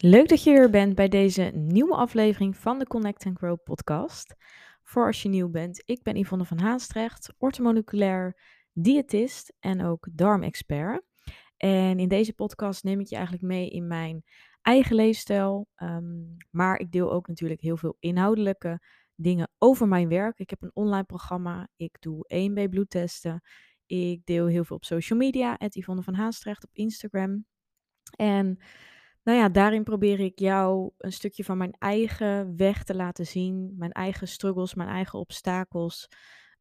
Leuk dat je er bent bij deze nieuwe aflevering van de Connect and Grow podcast. Voor als je nieuw bent, ik ben Yvonne van Haastrecht, ortomoleculair diëtist en ook darmexpert. En in deze podcast neem ik je eigenlijk mee in mijn eigen leefstijl, ehm, maar ik deel ook natuurlijk heel veel inhoudelijke dingen over mijn werk. Ik heb een online programma, ik doe 1B bloedtesten, ik deel heel veel op social media, het Yvonne van op Instagram. En nou ja, daarin probeer ik jou een stukje van mijn eigen weg te laten zien. Mijn eigen struggles, mijn eigen obstakels.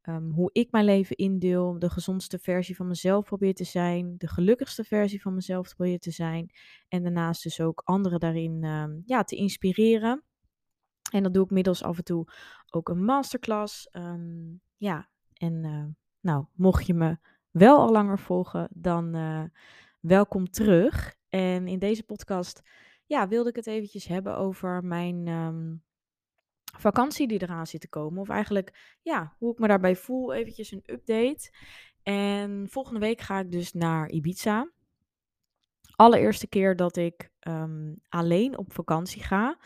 Ehm, hoe ik mijn leven indeel. De gezondste versie van mezelf probeer te zijn. De gelukkigste versie van mezelf probeer te zijn. En daarnaast dus ook anderen daarin um, ja, te inspireren. En dat doe ik middels af en toe ook een masterclass. Ehm, ja, en uh, nou, mocht je me wel al langer volgen, dan uh, welkom terug. En in deze podcast ja, wilde ik het eventjes hebben over mijn um, vakantie die eraan zit te komen. Of eigenlijk ja, hoe ik me daarbij voel. Eventjes een update. En volgende week ga ik dus naar Ibiza. Allereerste keer dat ik um, alleen op vakantie ga.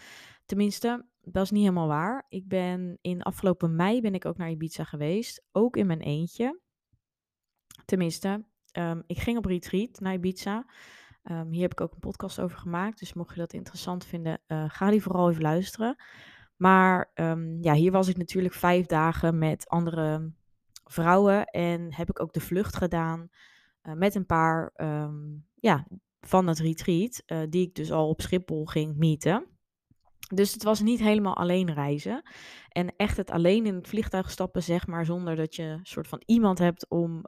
Tenminste, dat is niet helemaal waar. Ik ben in afgelopen mei ben ik ook naar Ibiza geweest. Ook in mijn eentje. Tenminste, um, ik ging op retreat naar Ibiza. Um, hier heb ik ook een podcast over gemaakt. Dus mocht je dat interessant vinden, uh, ga die vooral even luisteren. Maar um, ja, hier was ik natuurlijk vijf dagen met andere vrouwen. En heb ik ook de vlucht gedaan uh, met een paar um, ja, van het retreat. Uh, die ik dus al op Schiphol ging meeten. Dus het was niet helemaal alleen reizen. En echt het alleen in het vliegtuig stappen, zeg maar, zonder dat je een soort van iemand hebt om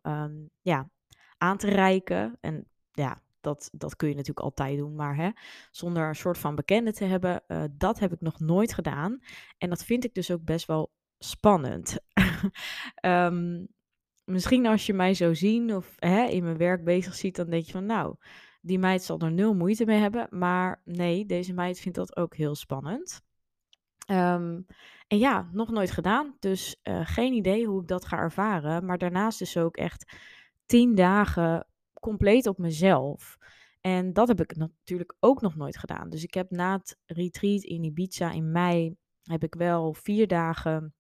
ja, aan te reiken. En ja, dat, dat kun je natuurlijk altijd doen, maar hè, zonder een soort van bekende te hebben, uh, dat heb ik nog nooit gedaan. En dat vind ik dus ook best wel spannend. um, misschien als je mij zo zien of hè, in mijn werk bezig ziet, dan denk je van nou, die meid zal er nul moeite mee hebben. Maar nee, deze meid vindt dat ook heel spannend. Um, en ja, nog nooit gedaan. Dus uh, geen idee hoe ik dat ga ervaren. Maar daarnaast is ook echt tien dagen compleet op mezelf. En dat heb ik natuurlijk ook nog nooit gedaan. Dus ik heb na het retreat in Ibiza in mei, heb ik wel vier dagen.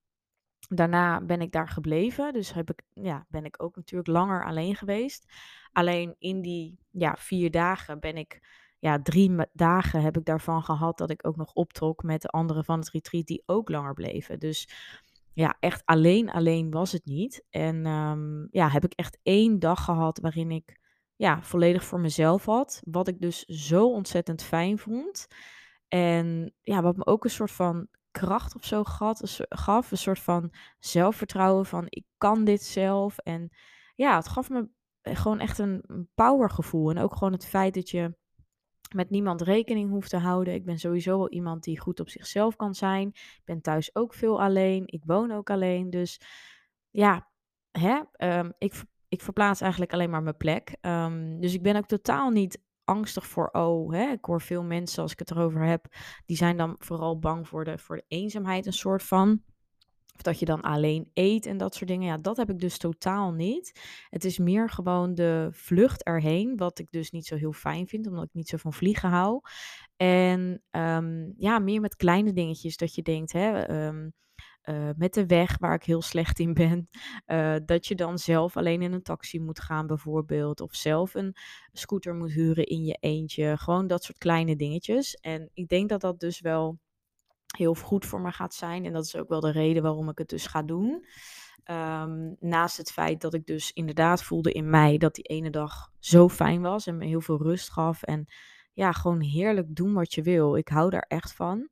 Daarna ben ik daar gebleven. Dus heb ik, ja, ben ik ook natuurlijk langer alleen geweest. Alleen in die ja, vier dagen ben ik, ja, drie dagen heb ik daarvan gehad dat ik ook nog optrok met de anderen van het retreat die ook langer bleven. Dus ja, echt alleen, alleen was het niet. En um, ja, heb ik echt één dag gehad waarin ik ja, volledig voor mezelf had. Wat ik dus zo ontzettend fijn vond. En ja, wat me ook een soort van kracht of zo gaf. Een soort van zelfvertrouwen van ik kan dit zelf. En ja, het gaf me eh, gewoon echt een powergevoel. En ook gewoon het feit dat je met niemand rekening hoeft te houden. Ik ben sowieso wel iemand die goed op zichzelf kan zijn. Ik ben thuis ook veel alleen. Ik woon ook alleen. Dus ja, hè, um, ik ik verplaats eigenlijk alleen maar mijn plek. Um, dus ik ben ook totaal niet angstig voor, oh, hè, ik hoor veel mensen als ik het erover heb, die zijn dan vooral bang voor de, voor de eenzaamheid, een soort van. Of dat je dan alleen eet en dat soort dingen. Ja, dat heb ik dus totaal niet. Het is meer gewoon de vlucht erheen, wat ik dus niet zo heel fijn vind, omdat ik niet zo van vliegen hou. En um, ja, meer met kleine dingetjes dat je denkt, hè, um, uh, met de weg waar ik heel slecht in ben. Uh, dat je dan zelf alleen in een taxi moet gaan bijvoorbeeld. Of zelf een scooter moet huren in je eentje. Gewoon dat soort kleine dingetjes. En ik denk dat dat dus wel heel goed voor me gaat zijn. En dat is ook wel de reden waarom ik het dus ga doen. Um, naast het feit dat ik dus inderdaad voelde in mei dat die ene dag zo fijn was en me heel veel rust gaf. En ja, gewoon heerlijk doen wat je wil. Ik hou daar echt van.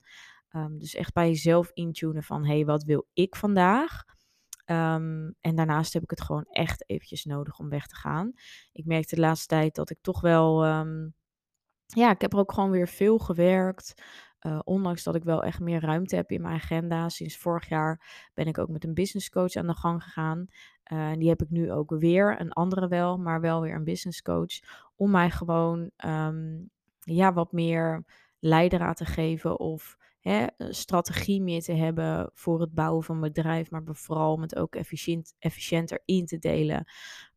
Um, dus echt bij jezelf intunen van, hé, hey, wat wil ik vandaag? Um, en daarnaast heb ik het gewoon echt eventjes nodig om weg te gaan. Ik merkte de laatste tijd dat ik toch wel, um, ja, ik heb er ook gewoon weer veel gewerkt. Uh, ondanks dat ik wel echt meer ruimte heb in mijn agenda. Sinds vorig jaar ben ik ook met een business coach aan de gang gegaan. Uh, die heb ik nu ook weer, een andere wel, maar wel weer een business coach. Om mij gewoon ja, wat meer leidraad te geven of hè, strategie meer te hebben voor het bouwen van een bedrijf, maar vooral om het ook efficiënt, efficiënter in te delen.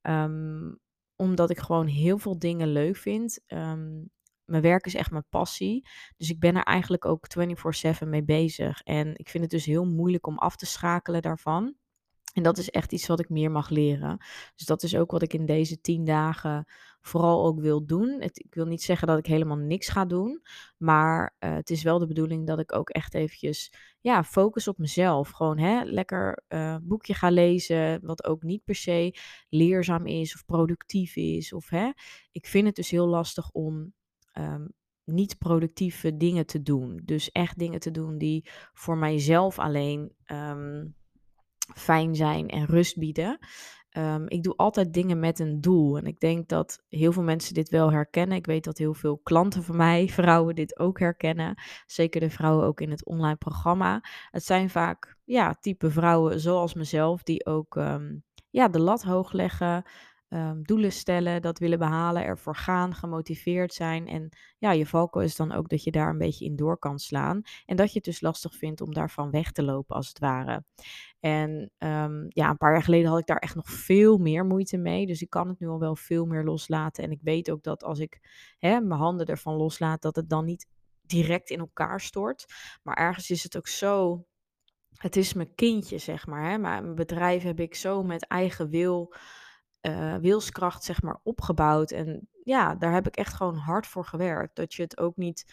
Um, omdat ik gewoon heel veel dingen leuk vind. Um, mijn werk is echt mijn passie. Dus ik ben er eigenlijk ook 24/7 mee bezig. En ik vind het dus heel moeilijk om af te schakelen daarvan. En dat is echt iets wat ik meer mag leren. Dus dat is ook wat ik in deze tien dagen vooral ook wil doen. Het, ik wil niet zeggen dat ik helemaal niks ga doen. Maar uh, het is wel de bedoeling dat ik ook echt eventjes ja, focus op mezelf. Gewoon hè, lekker uh, boekje ga lezen. Wat ook niet per se leerzaam is of productief is. Of, hè. Ik vind het dus heel lastig om um, niet productieve dingen te doen. Dus echt dingen te doen die voor mijzelf alleen um, fijn zijn en rust bieden. Um, ik doe altijd dingen met een doel. En ik denk dat heel veel mensen dit wel herkennen. Ik weet dat heel veel klanten van mij, vrouwen, dit ook herkennen. Zeker de vrouwen ook in het online programma. Het zijn vaak ja, type vrouwen zoals mezelf, die ook um, ja, de lat hoog leggen. Um, doelen stellen, dat willen behalen, ervoor gaan, gemotiveerd zijn. En ja, je valkuil is dan ook dat je daar een beetje in door kan slaan. En dat je het dus lastig vindt om daarvan weg te lopen, als het ware. En um, ja, een paar jaar geleden had ik daar echt nog veel meer moeite mee. Dus ik kan het nu al wel veel meer loslaten. En ik weet ook dat als ik hè, mijn handen ervan loslaat, dat het dan niet direct in elkaar stort. Maar ergens is het ook zo. Het is mijn kindje, zeg maar. Hè. Maar mijn bedrijf heb ik zo met eigen wil uh, wilskracht zeg maar opgebouwd. En ja, daar heb ik echt gewoon hard voor gewerkt. Dat je het ook niet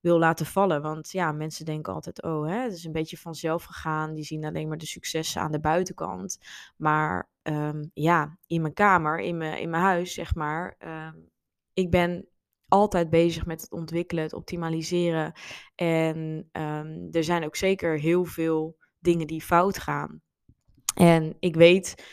wil laten vallen. Want ja, mensen denken altijd, oh, hè, het is een beetje vanzelf gegaan. Die zien alleen maar de successen aan de buitenkant. Maar um, ja, in mijn kamer, in mijn, in mijn huis, zeg maar. Um, ik ben altijd bezig met het ontwikkelen, het optimaliseren. En um, er zijn ook zeker heel veel dingen die fout gaan. En ik weet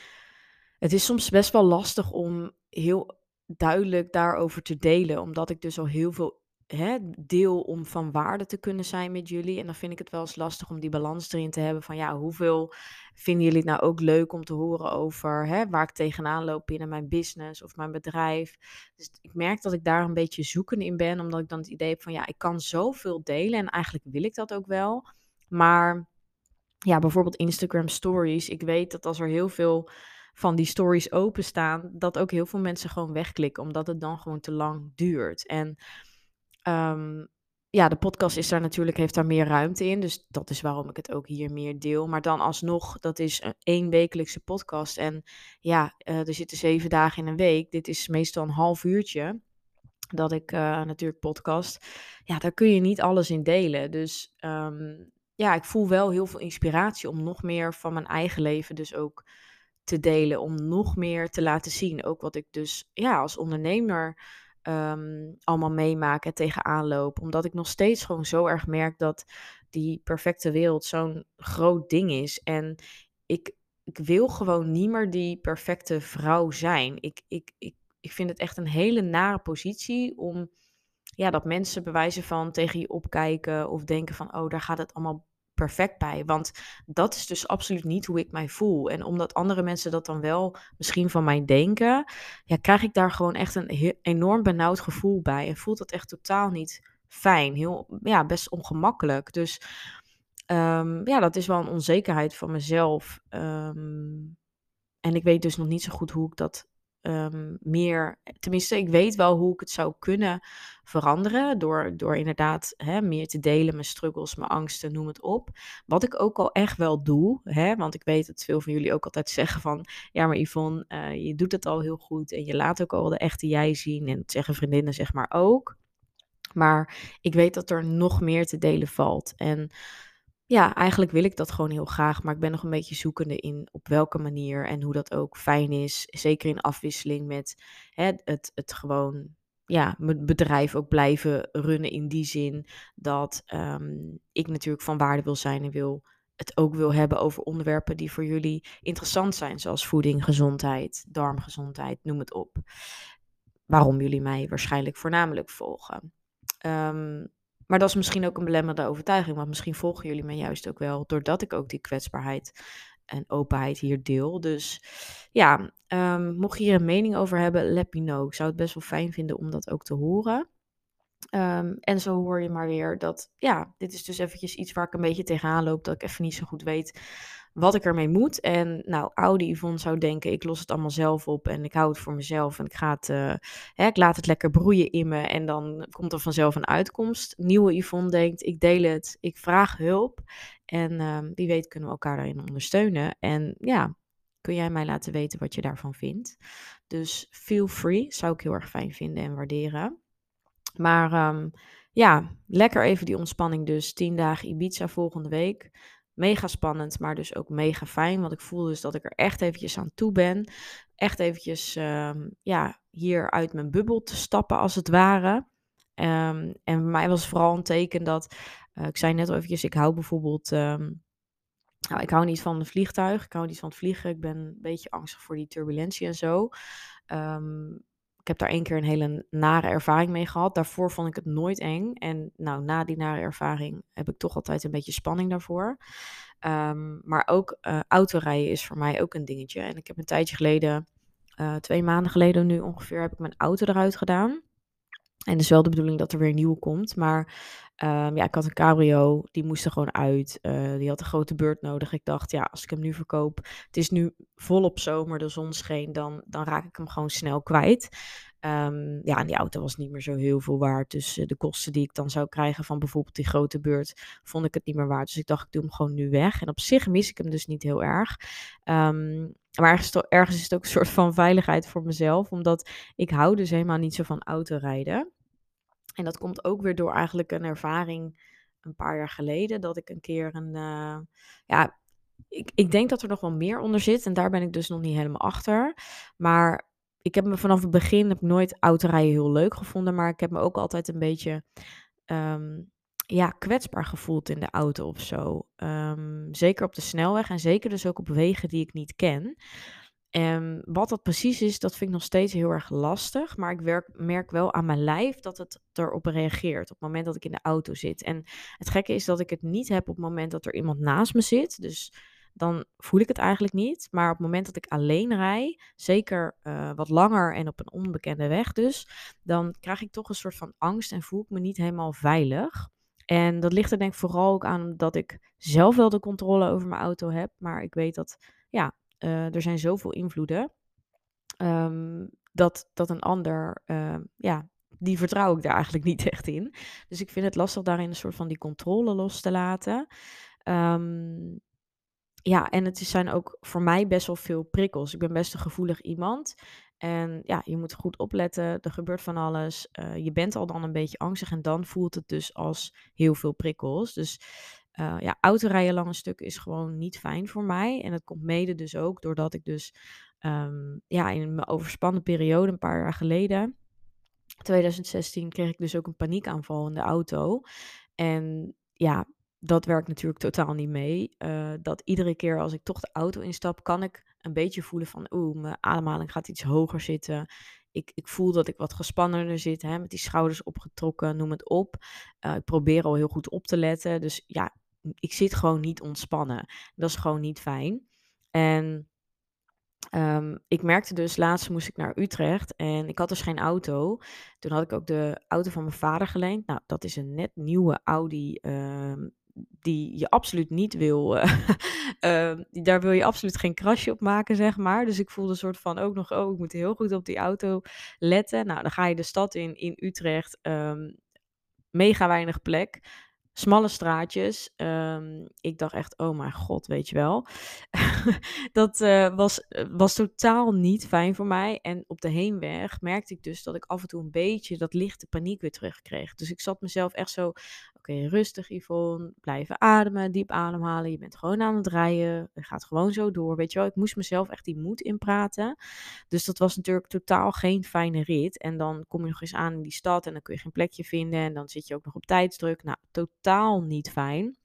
het is soms best wel lastig om heel duidelijk daarover te delen, omdat ik dus al heel veel hè, deel om van waarde te kunnen zijn met jullie. En dan vind ik het wel eens lastig om die balans erin te hebben van ja, hoeveel vinden jullie het nou ook leuk om te horen over hè, waar ik tegenaan loop binnen mijn business of mijn bedrijf. Dus ik merk dat ik daar een beetje zoeken in ben, omdat ik dan het idee heb van ja, ik kan zoveel delen en eigenlijk wil ik dat ook wel. Maar ja, bijvoorbeeld Instagram stories. Ik weet dat als er heel veel van die stories openstaan, dat ook heel veel mensen gewoon wegklikken, omdat het dan gewoon te lang duurt. En um, ja, de podcast is daar natuurlijk, heeft daar meer ruimte in. Dus dat is waarom ik het ook hier meer deel. Maar dan alsnog, dat is een één wekelijkse podcast. En ja, uh, er zitten zeven dagen in een week. Dit is meestal een half uurtje dat ik uh, natuurlijk podcast. Ja, daar kun je niet alles in delen. Dus um, ja, ik voel wel heel veel inspiratie om nog meer van mijn eigen leven dus ook te delen, om nog meer te laten zien. Ook wat ik dus ja, als ondernemer um, allemaal meemaak en tegenaan loop. Omdat ik nog steeds gewoon zo erg merk dat die perfecte wereld zo'n groot ding is. En ik, ik wil gewoon niet meer die perfecte vrouw zijn. Ik, ik, ik, ik vind het echt een hele nare positie om ja, dat mensen bewijzen van tegen je opkijken of denken van, oh, daar gaat het allemaal perfect bij. Want dat is dus absoluut niet hoe ik mij voel. En omdat andere mensen dat dan wel misschien van mij denken, ja, krijg ik daar gewoon echt een enorm benauwd gevoel bij. En voelt dat echt totaal niet fijn. Heel, ja, best ongemakkelijk. Dus um, ja, dat is wel een onzekerheid van mezelf. Um, en ik weet dus nog niet zo goed hoe ik dat um, meer, tenminste, ik weet wel hoe ik het zou kunnen veranderen. Door, door inderdaad hè, meer te delen, mijn struggles, mijn angsten, noem het op. Wat ik ook al echt wel doe, hè, want ik weet dat veel van jullie ook altijd zeggen van, ja maar Yvonne, uh, je doet het al heel goed en je laat ook al de echte jij zien. En dat zeggen vriendinnen zeg maar ook. Maar ik weet dat er nog meer te delen valt. En ja, eigenlijk wil ik dat gewoon heel graag, maar ik ben nog een beetje zoekende in op welke manier en hoe dat ook fijn is. Zeker in afwisseling met hè, het, het gewoon, ja, mijn bedrijf ook blijven runnen in die zin dat um, ik natuurlijk van waarde wil zijn en wil het ook wil hebben over onderwerpen die voor jullie interessant zijn, zoals voeding, gezondheid, darmgezondheid, noem het op. Waarom jullie mij waarschijnlijk voornamelijk volgen. Um, maar dat is misschien ook een belemmerende overtuiging, want misschien volgen jullie mij juist ook wel, doordat ik ook die kwetsbaarheid en openheid hier deel. Dus ja, um, mocht je hier een mening over hebben, let me know. Ik zou het best wel fijn vinden om dat ook te horen. Um, en zo hoor je maar weer dat, ja, dit is dus eventjes iets waar ik een beetje tegenaan loop, dat ik even niet zo goed weet wat ik ermee moet. En nou, oude Yvonne zou denken, ik los het allemaal zelf op en ik hou het voor mezelf en ik, ga het, uh, hè, ik laat het lekker broeien in me en dan komt er vanzelf een uitkomst. Nieuwe Yvonne denkt, ik deel het, ik vraag hulp en uh, wie weet kunnen we elkaar daarin ondersteunen. En ja, kun jij mij laten weten wat je daarvan vindt. Dus feel free, zou ik heel erg fijn vinden en waarderen. Maar um, ja, lekker even die ontspanning dus. 10 dagen Ibiza volgende week mega spannend, maar dus ook mega fijn. Want ik voel dus dat ik er echt eventjes aan toe ben. Echt eventjes um, ja, hier uit mijn bubbel te stappen als het ware. Um, en voor mij was vooral een teken dat, uh, ik zei net al eventjes, ik hou bijvoorbeeld, um, nou, ik hou niet van een vliegtuig, ik hou niet van het vliegen, ik ben een beetje angstig voor die turbulentie en zo. Ik heb daar één keer een hele nare ervaring mee gehad. Daarvoor vond ik het nooit eng. En nou, na die nare ervaring heb ik toch altijd een beetje spanning daarvoor. Um, maar ook uh, autorijden is voor mij ook een dingetje. En ik heb een tijdje geleden, uh, twee maanden geleden nu ongeveer, heb ik mijn auto eruit gedaan. En het is wel de bedoeling dat er weer een nieuwe komt. Maar um, ja, ik had een cabrio, die moest er gewoon uit. Uh, die had een grote beurt nodig. Ik dacht, ja, als ik hem nu verkoop, het is nu volop zomer, de zon scheen, dan, dan raak ik hem gewoon snel kwijt. Um, ja, en die auto was niet meer zo heel veel waard. Dus uh, de kosten die ik dan zou krijgen van bijvoorbeeld die grote beurt, vond ik het niet meer waard. Dus ik dacht, ik doe hem gewoon nu weg. En op zich mis ik hem dus niet heel erg. Um, maar ergens, ergens is het ook een soort van veiligheid voor mezelf, omdat ik hou dus helemaal niet zo van autorijden. En dat komt ook weer door eigenlijk een ervaring een paar jaar geleden, dat ik een keer een, uh, ja, ik, ik denk dat er nog wel meer onder zit en daar ben ik dus nog niet helemaal achter. Maar ik heb me vanaf het begin heb nooit autorijden heel leuk gevonden, maar ik heb me ook altijd een beetje um, ja, kwetsbaar gevoeld in de auto of zo. Um, zeker op de snelweg en zeker dus ook op wegen die ik niet ken. En wat dat precies is, dat vind ik nog steeds heel erg lastig. Maar ik werk, merk wel aan mijn lijf dat het erop reageert op het moment dat ik in de auto zit. En het gekke is dat ik het niet heb op het moment dat er iemand naast me zit. Dus dan voel ik het eigenlijk niet. Maar op het moment dat ik alleen rij, zeker uh, wat langer en op een onbekende weg dus, dan krijg ik toch een soort van angst en voel ik me niet helemaal veilig. En dat ligt er denk ik vooral ook aan dat ik zelf wel de controle over mijn auto heb. Maar ik weet dat, ja, uh, er zijn zoveel invloeden. Um, dat, dat een ander, uh, ja, die vertrouw ik daar eigenlijk niet echt in. Dus ik vind het lastig daarin een soort van die controle los te laten. Um, ja, en het zijn ook voor mij best wel veel prikkels. Ik ben best een gevoelig iemand. En ja, je moet goed opletten. Er gebeurt van alles. Uh, je bent al dan een beetje angstig. En dan voelt het dus als heel veel prikkels. Dus uh, ja, autorijden lange stukken is gewoon niet fijn voor mij. En dat komt mede dus ook doordat ik dus um, ja, in mijn overspannen periode, een paar jaar geleden, 2016, kreeg ik dus ook een paniekaanval in de auto. En ja, dat werkt natuurlijk totaal niet mee. Uh, dat iedere keer als ik toch de auto instap, kan ik een beetje voelen van, oeh, mijn ademhaling gaat iets hoger zitten. Ik, ik voel dat ik wat gespannender zit, hè, met die schouders opgetrokken, noem het op. Uh, ik probeer al heel goed op te letten. Dus ja, ik zit gewoon niet ontspannen. Dat is gewoon niet fijn. En Um, ik merkte dus, laatst moest ik naar Utrecht en ik had dus geen auto. Toen had ik ook de auto van mijn vader geleend. Nou, dat is een net nieuwe Audi um, die je absoluut niet wil. Uh, uh, daar wil je absoluut geen krasje op maken, zeg maar. Dus ik voelde een soort van ook nog, oh, ik moet heel goed op die auto letten. Nou, dan ga je de stad in, in Utrecht. Mega weinig plek smalle straatjes. Um, ik dacht echt, oh mijn god, weet je wel. dat uh, was, was totaal niet fijn voor mij. En op de heenweg merkte ik dus dat ik af en toe een beetje dat lichte paniek weer terugkreeg. Dus ik zat mezelf echt zo, oké, rustig Yvonne, blijven ademen, diep ademhalen. Je bent gewoon aan het rijden, het gaat gewoon zo door, weet je wel. Ik moest mezelf echt die moed inpraten. Dus dat was natuurlijk totaal geen fijne rit. En dan kom je nog eens aan in die stad en dan kun je geen plekje vinden. En dan zit je ook nog op tijdsdruk. Nou, totaal niet fijn.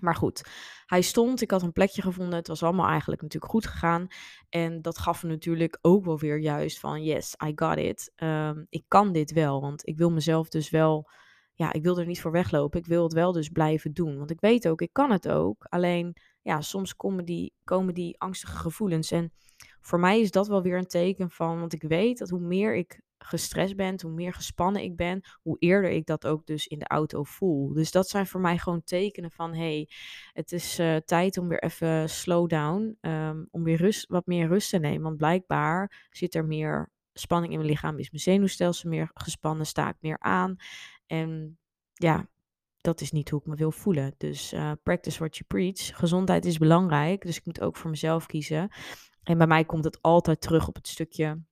Maar goed, hij stond, ik had een plekje gevonden. Het was allemaal eigenlijk natuurlijk goed gegaan. En dat gaf me natuurlijk ook wel weer juist van, yes, I got it. Um, ik kan dit wel, want ik wil mezelf dus wel ja, ik wil er niet voor weglopen. Ik wil het wel dus blijven doen. Want ik weet ook, ik kan het ook. Alleen, ja, soms komen die, komen die angstige gevoelens. En voor mij is dat wel weer een teken van, want ik weet dat hoe meer ik gestrest ben, hoe meer gespannen ik ben, hoe eerder ik dat ook dus in de auto voel. Dus dat zijn voor mij gewoon tekenen van hey, het is uh, tijd om weer even slow down, um, om weer rust, wat meer rust te nemen. Want blijkbaar zit er meer spanning in mijn lichaam, is mijn zenuwstelsel meer gespannen, sta ik meer aan. En ja, dat is niet hoe ik me wil voelen. Dus uh, practice what you preach. Gezondheid is belangrijk, dus ik moet ook voor mezelf kiezen. En bij mij komt het altijd terug op het stukje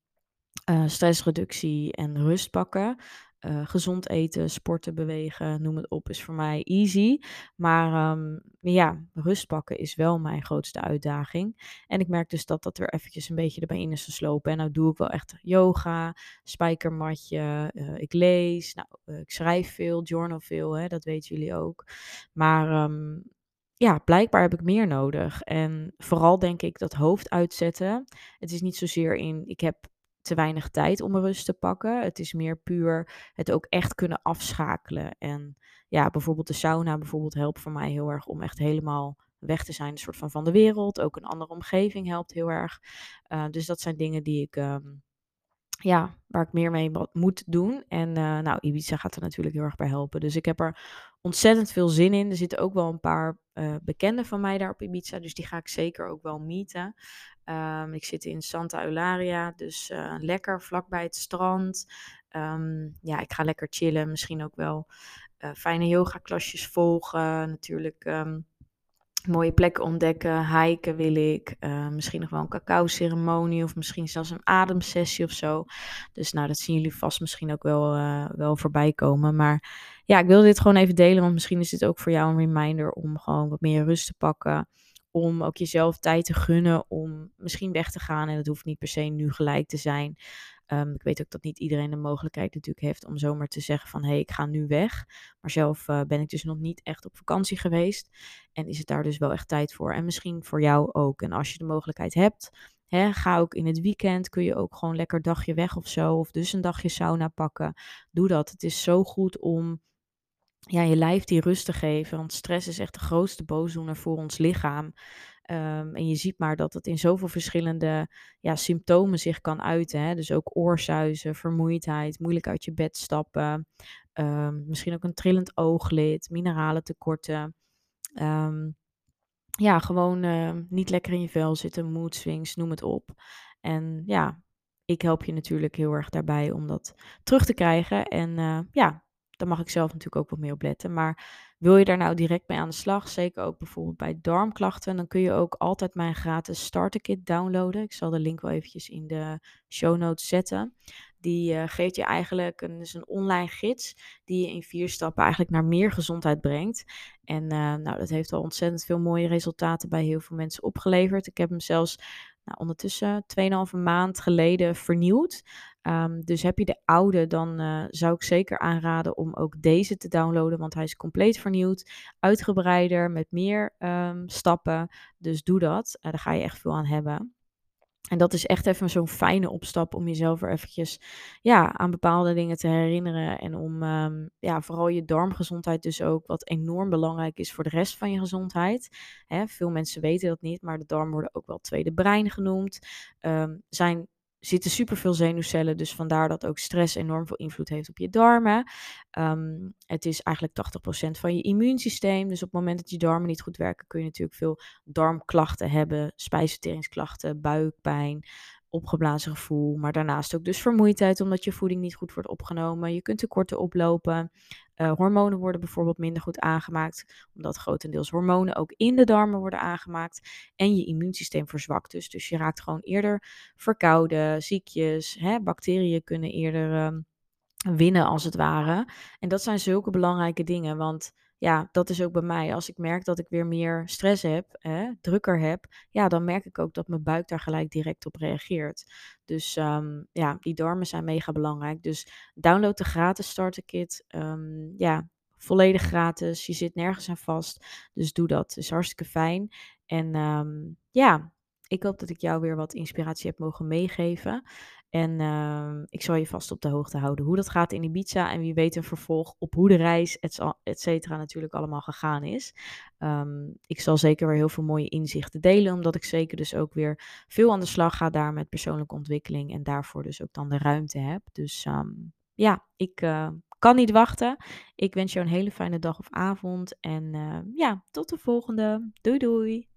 uh, stressreductie en rust pakken. Uh, gezond eten, sporten, bewegen, noem het op, is voor mij easy. Maar um, ja, rust pakken is wel mijn grootste uitdaging. En ik merk dus dat dat er eventjes een beetje erbij in is geslopen. En nou doe ik wel echt yoga, spijkermatje, uh, ik lees, nou, uh, ik schrijf veel, journal veel, hè, dat weten jullie ook. Maar um, ja, blijkbaar heb ik meer nodig. En vooral denk ik dat hoofd uitzetten. Het is niet zozeer in, ik heb te weinig tijd om rust te pakken. Het is meer puur het ook echt kunnen afschakelen. En ja, bijvoorbeeld de sauna bijvoorbeeld helpt voor mij heel erg om echt helemaal weg te zijn, een soort van van de wereld. Ook een andere omgeving helpt heel erg. Uh, dus dat zijn dingen die ik, um, ja, waar ik meer mee moet doen. En uh, nou, Ibiza gaat er natuurlijk heel erg bij helpen. Dus ik heb er ontzettend veel zin in. Er zitten ook wel een paar uh, bekenden van mij daar op Ibiza, dus die ga ik zeker ook wel meeten. Um, ik zit in Santa Eularia, dus uh, lekker vlakbij het strand. Um, ja, ik ga lekker chillen, misschien ook wel uh, fijne yoga klasjes volgen. Natuurlijk um, mooie plekken ontdekken, hiken wil ik. Uh, misschien nog wel een cacao-ceremonie of misschien zelfs een ademsessie of zo. Dus nou, dat zien jullie vast misschien ook wel, uh, wel voorbij komen. Maar ja, ik wilde dit gewoon even delen, want misschien is dit ook voor jou een reminder om gewoon wat meer rust te pakken om ook jezelf tijd te gunnen om misschien weg te gaan. En dat hoeft niet per se nu gelijk te zijn. Um, ik weet ook dat niet iedereen de mogelijkheid natuurlijk heeft om zomaar te zeggen van hé, hey, ik ga nu weg. Maar zelf uh, ben ik dus nog niet echt op vakantie geweest. En is het daar dus wel echt tijd voor. En misschien voor jou ook. En als je de mogelijkheid hebt, hè, ga ook in het weekend. Kun je ook gewoon lekker dagje weg of zo. Of dus een dagje sauna pakken. Doe dat. Het is zo goed om ja, je lijf die rust te geven. Want stress is echt de grootste boosdoener voor ons lichaam. Um, en je ziet maar dat het in zoveel verschillende ja, symptomen zich kan uiten. Hè? Dus ook oorzuizen, vermoeidheid, moeilijk uit je bed stappen. Um, misschien ook een trillend ooglid, mineralen Um, ja, gewoon niet lekker in je vel zitten, mood swings, noem het op. En ja, ik help je natuurlijk heel erg daarbij om dat terug te krijgen. En uh, ja, daar mag ik zelf natuurlijk ook wat meer op letten. Maar wil je daar nou direct mee aan de slag, zeker ook bijvoorbeeld bij darmklachten, dan kun je ook altijd mijn gratis starter kit downloaden. Ik zal de link wel eventjes in de show notes zetten. Die uh, geeft je eigenlijk een, dus een online gids die je in vier stappen eigenlijk naar meer gezondheid brengt. En uh, nou, dat heeft al ontzettend veel mooie resultaten bij heel veel mensen opgeleverd. Ik heb hem zelfs nou, ondertussen 2,5 maand geleden vernieuwd. Um, dus heb je de oude, dan uh, zou ik zeker aanraden om ook deze te downloaden, want hij is compleet vernieuwd, uitgebreider, met meer um, stappen. Dus doe dat, uh, daar ga je echt veel aan hebben. En dat is echt even zo'n fijne opstap om jezelf er eventjes ja, aan bepaalde dingen te herinneren. En om um, ja, vooral je darmgezondheid dus ook, wat enorm belangrijk is voor de rest van je gezondheid. Hè, veel mensen weten dat niet, maar de darm worden ook wel tweede brein genoemd. Um, zijn zitten superveel zenuwcellen, dus vandaar dat ook stress enorm veel invloed heeft op je darmen. Um, het is eigenlijk 80% van je immuunsysteem, dus op het moment dat je darmen niet goed werken, kun je natuurlijk veel darmklachten hebben, spijsverteringsklachten, buikpijn, opgeblazen gevoel, maar daarnaast ook dus vermoeidheid omdat je voeding niet goed wordt opgenomen. Je kunt tekorten oplopen. Uh, hormonen worden bijvoorbeeld minder goed aangemaakt, omdat grotendeels hormonen ook in de darmen worden aangemaakt. En je immuunsysteem verzwakt dus. Dus je raakt gewoon eerder verkouden, ziekjes, hè, bacteriën kunnen eerder um, winnen als het ware. En dat zijn zulke belangrijke dingen, want ja, dat is ook bij mij. Als ik merk dat ik weer meer stress heb, hè, drukker heb, ja, dan merk ik ook dat mijn buik daar gelijk direct op reageert. Dus um, ja, die darmen zijn mega belangrijk. Dus download de gratis starter kit. Um, ja, volledig gratis. Je zit nergens aan vast. Dus doe dat. Het is hartstikke fijn. En um, ja, ik hoop dat ik jou weer wat inspiratie heb mogen meegeven. En ehm, ik zal je vast op de hoogte houden hoe dat gaat in Ibiza. En wie weet een vervolg op hoe de reis, et cetera, natuurlijk allemaal gegaan is. Ehm, ik zal zeker weer heel veel mooie inzichten delen. Omdat ik zeker dus ook weer veel aan de slag ga daar met persoonlijke ontwikkeling. En daarvoor dus ook dan de ruimte heb. Dus ehm, ja, ik uh, kan niet wachten. Ik wens jou een hele fijne dag of avond. En ja, tot de volgende. Doei doei.